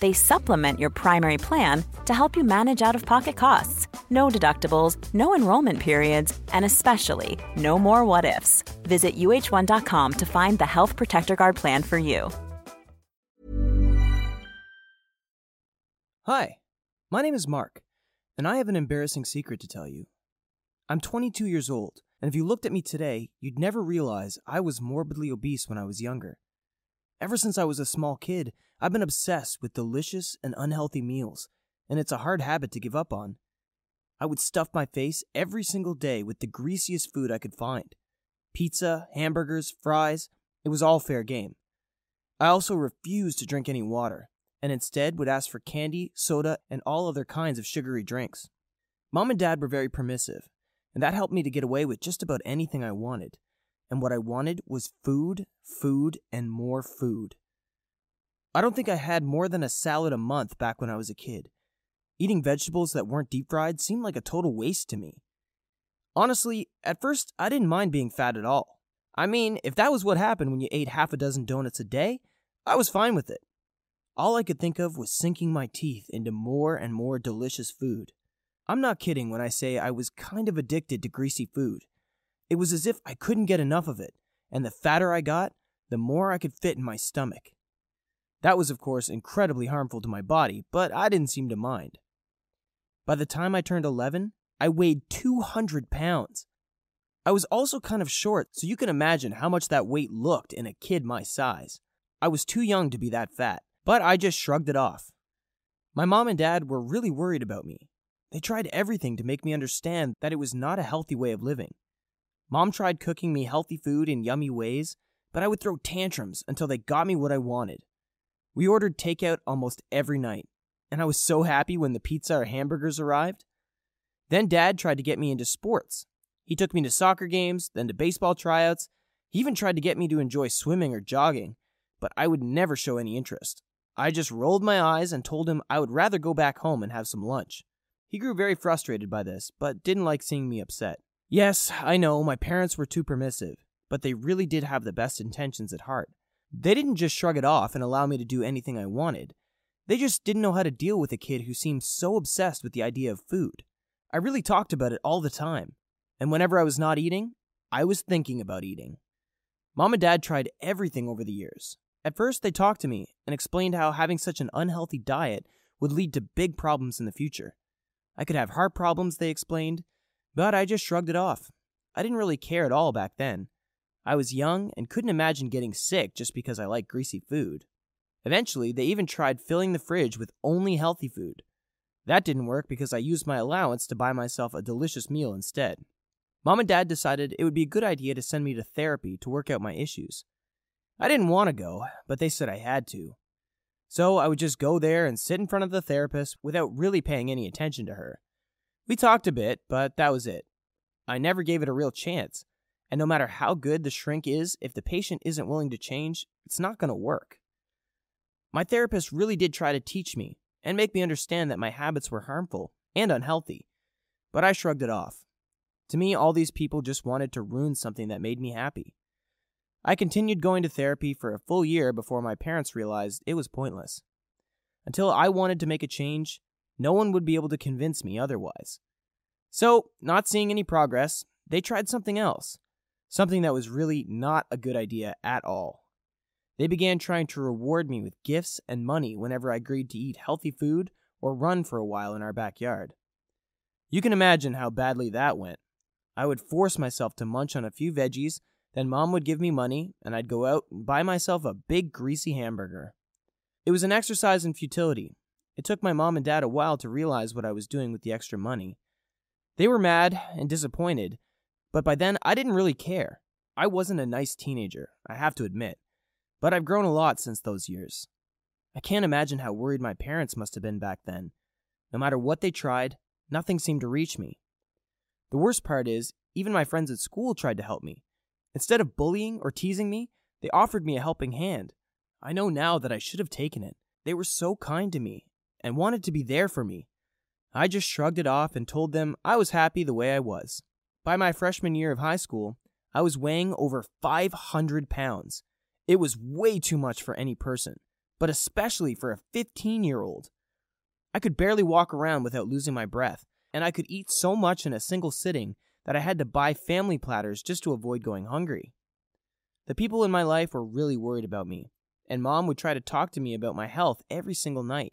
they supplement your primary plan to help you manage out of pocket costs. No deductibles, no enrollment periods, and especially no more what ifs. Visit uh1.com to find the Health Protector Guard plan for you. Hi, my name is Mark, and I have an embarrassing secret to tell you. I'm 22 years old, and if you looked at me today, you'd never realize I was morbidly obese when I was younger. Ever since I was a small kid, I've been obsessed with delicious and unhealthy meals, and it's a hard habit to give up on. I would stuff my face every single day with the greasiest food I could find pizza, hamburgers, fries, it was all fair game. I also refused to drink any water, and instead would ask for candy, soda, and all other kinds of sugary drinks. Mom and Dad were very permissive, and that helped me to get away with just about anything I wanted. And what I wanted was food, food, and more food. I don't think I had more than a salad a month back when I was a kid. Eating vegetables that weren't deep fried seemed like a total waste to me. Honestly, at first, I didn't mind being fat at all. I mean, if that was what happened when you ate half a dozen donuts a day, I was fine with it. All I could think of was sinking my teeth into more and more delicious food. I'm not kidding when I say I was kind of addicted to greasy food. It was as if I couldn't get enough of it, and the fatter I got, the more I could fit in my stomach. That was, of course, incredibly harmful to my body, but I didn't seem to mind. By the time I turned 11, I weighed 200 pounds. I was also kind of short, so you can imagine how much that weight looked in a kid my size. I was too young to be that fat, but I just shrugged it off. My mom and dad were really worried about me. They tried everything to make me understand that it was not a healthy way of living. Mom tried cooking me healthy food in yummy ways, but I would throw tantrums until they got me what I wanted. We ordered takeout almost every night, and I was so happy when the pizza or hamburgers arrived. Then Dad tried to get me into sports. He took me to soccer games, then to baseball tryouts. He even tried to get me to enjoy swimming or jogging, but I would never show any interest. I just rolled my eyes and told him I would rather go back home and have some lunch. He grew very frustrated by this, but didn't like seeing me upset. Yes, I know my parents were too permissive, but they really did have the best intentions at heart. They didn't just shrug it off and allow me to do anything I wanted. They just didn't know how to deal with a kid who seemed so obsessed with the idea of food. I really talked about it all the time, and whenever I was not eating, I was thinking about eating. Mom and Dad tried everything over the years. At first, they talked to me and explained how having such an unhealthy diet would lead to big problems in the future. I could have heart problems, they explained, but I just shrugged it off. I didn't really care at all back then. I was young and couldn't imagine getting sick just because I like greasy food. Eventually, they even tried filling the fridge with only healthy food. That didn't work because I used my allowance to buy myself a delicious meal instead. Mom and Dad decided it would be a good idea to send me to therapy to work out my issues. I didn't want to go, but they said I had to. So I would just go there and sit in front of the therapist without really paying any attention to her. We talked a bit, but that was it. I never gave it a real chance, and no matter how good the shrink is, if the patient isn't willing to change, it's not going to work. My therapist really did try to teach me and make me understand that my habits were harmful and unhealthy, but I shrugged it off. To me, all these people just wanted to ruin something that made me happy. I continued going to therapy for a full year before my parents realized it was pointless. Until I wanted to make a change, no one would be able to convince me otherwise. So, not seeing any progress, they tried something else, something that was really not a good idea at all. They began trying to reward me with gifts and money whenever I agreed to eat healthy food or run for a while in our backyard. You can imagine how badly that went. I would force myself to munch on a few veggies, then mom would give me money, and I'd go out and buy myself a big greasy hamburger. It was an exercise in futility. It took my mom and dad a while to realize what I was doing with the extra money. They were mad and disappointed, but by then I didn't really care. I wasn't a nice teenager, I have to admit, but I've grown a lot since those years. I can't imagine how worried my parents must have been back then. No matter what they tried, nothing seemed to reach me. The worst part is, even my friends at school tried to help me. Instead of bullying or teasing me, they offered me a helping hand. I know now that I should have taken it. They were so kind to me and wanted to be there for me. I just shrugged it off and told them I was happy the way I was. By my freshman year of high school, I was weighing over 500 pounds. It was way too much for any person, but especially for a 15 year old. I could barely walk around without losing my breath, and I could eat so much in a single sitting that I had to buy family platters just to avoid going hungry. The people in my life were really worried about me, and mom would try to talk to me about my health every single night.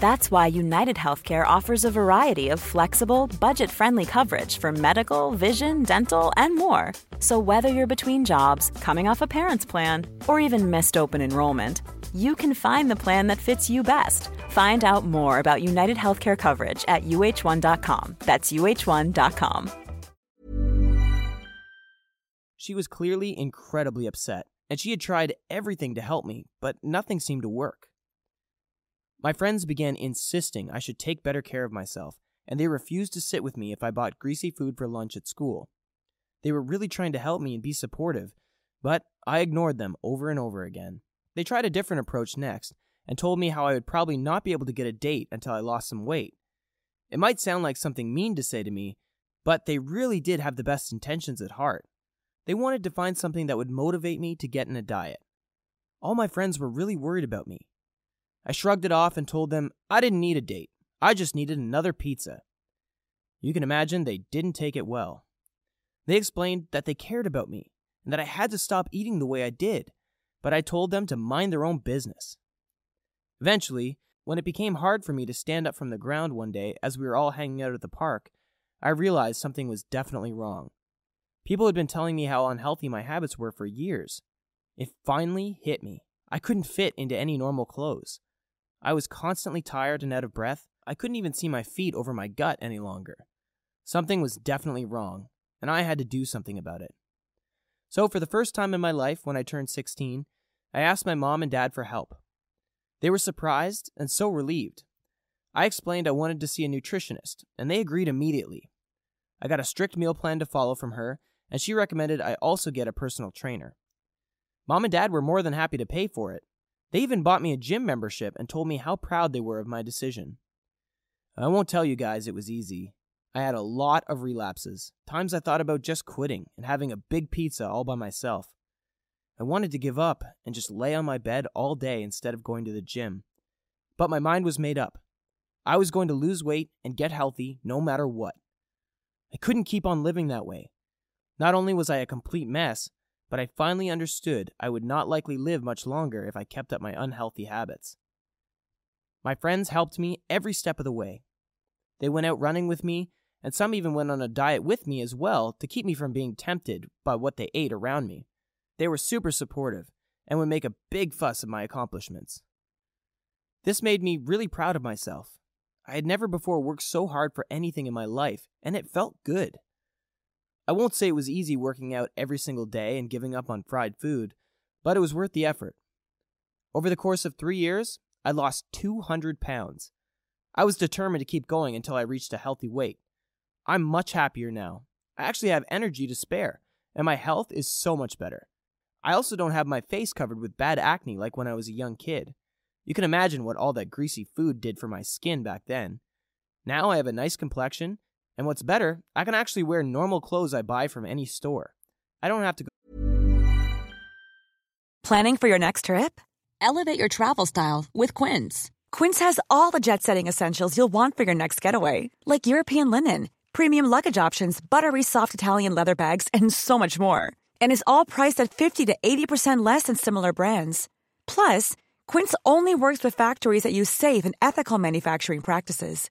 That's why United Healthcare offers a variety of flexible, budget-friendly coverage for medical, vision, dental, and more. So whether you're between jobs, coming off a parent's plan, or even missed open enrollment, you can find the plan that fits you best. Find out more about United Healthcare coverage at uh1.com. That's uh1.com. She was clearly incredibly upset, and she had tried everything to help me, but nothing seemed to work. My friends began insisting I should take better care of myself, and they refused to sit with me if I bought greasy food for lunch at school. They were really trying to help me and be supportive, but I ignored them over and over again. They tried a different approach next and told me how I would probably not be able to get a date until I lost some weight. It might sound like something mean to say to me, but they really did have the best intentions at heart. They wanted to find something that would motivate me to get in a diet. All my friends were really worried about me. I shrugged it off and told them I didn't need a date. I just needed another pizza. You can imagine they didn't take it well. They explained that they cared about me and that I had to stop eating the way I did, but I told them to mind their own business. Eventually, when it became hard for me to stand up from the ground one day as we were all hanging out at the park, I realized something was definitely wrong. People had been telling me how unhealthy my habits were for years. It finally hit me. I couldn't fit into any normal clothes. I was constantly tired and out of breath. I couldn't even see my feet over my gut any longer. Something was definitely wrong, and I had to do something about it. So, for the first time in my life when I turned 16, I asked my mom and dad for help. They were surprised and so relieved. I explained I wanted to see a nutritionist, and they agreed immediately. I got a strict meal plan to follow from her, and she recommended I also get a personal trainer. Mom and dad were more than happy to pay for it. They even bought me a gym membership and told me how proud they were of my decision. I won't tell you guys it was easy. I had a lot of relapses, times I thought about just quitting and having a big pizza all by myself. I wanted to give up and just lay on my bed all day instead of going to the gym. But my mind was made up. I was going to lose weight and get healthy no matter what. I couldn't keep on living that way. Not only was I a complete mess, but I finally understood I would not likely live much longer if I kept up my unhealthy habits. My friends helped me every step of the way. They went out running with me, and some even went on a diet with me as well to keep me from being tempted by what they ate around me. They were super supportive and would make a big fuss of my accomplishments. This made me really proud of myself. I had never before worked so hard for anything in my life, and it felt good. I won't say it was easy working out every single day and giving up on fried food, but it was worth the effort. Over the course of three years, I lost 200 pounds. I was determined to keep going until I reached a healthy weight. I'm much happier now. I actually have energy to spare, and my health is so much better. I also don't have my face covered with bad acne like when I was a young kid. You can imagine what all that greasy food did for my skin back then. Now I have a nice complexion, and what's better, I can actually wear normal clothes I buy from any store. I don't have to go. Planning for your next trip? Elevate your travel style with Quince. Quince has all the jet setting essentials you'll want for your next getaway, like European linen, premium luggage options, buttery soft Italian leather bags, and so much more. And is all priced at 50 to 80% less than similar brands. Plus, Quince only works with factories that use safe and ethical manufacturing practices.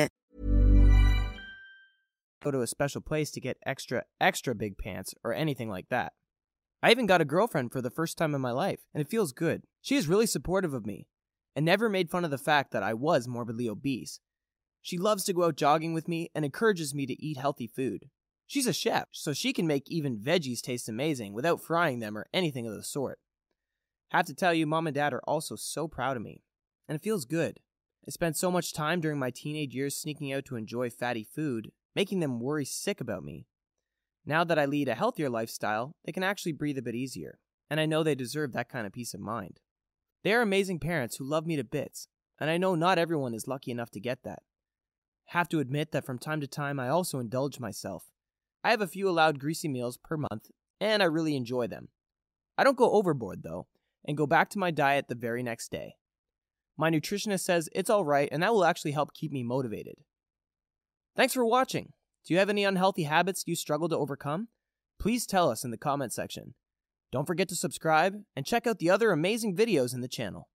Go to a special place to get extra, extra big pants or anything like that. I even got a girlfriend for the first time in my life, and it feels good. She is really supportive of me and never made fun of the fact that I was morbidly obese. She loves to go out jogging with me and encourages me to eat healthy food. She's a chef, so she can make even veggies taste amazing without frying them or anything of the sort. Have to tell you, mom and dad are also so proud of me, and it feels good. I spent so much time during my teenage years sneaking out to enjoy fatty food, making them worry sick about me. Now that I lead a healthier lifestyle, they can actually breathe a bit easier, and I know they deserve that kind of peace of mind. They are amazing parents who love me to bits, and I know not everyone is lucky enough to get that. Have to admit that from time to time I also indulge myself. I have a few allowed greasy meals per month, and I really enjoy them. I don't go overboard though, and go back to my diet the very next day. My nutritionist says it's alright, and that will actually help keep me motivated. Thanks for watching. Do you have any unhealthy habits you struggle to overcome? Please tell us in the comment section. Don't forget to subscribe and check out the other amazing videos in the channel.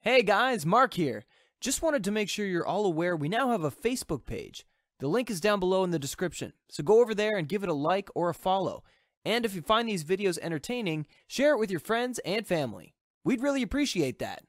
Hey guys, Mark here. Just wanted to make sure you're all aware we now have a Facebook page. The link is down below in the description, so go over there and give it a like or a follow. And if you find these videos entertaining, share it with your friends and family. We'd really appreciate that.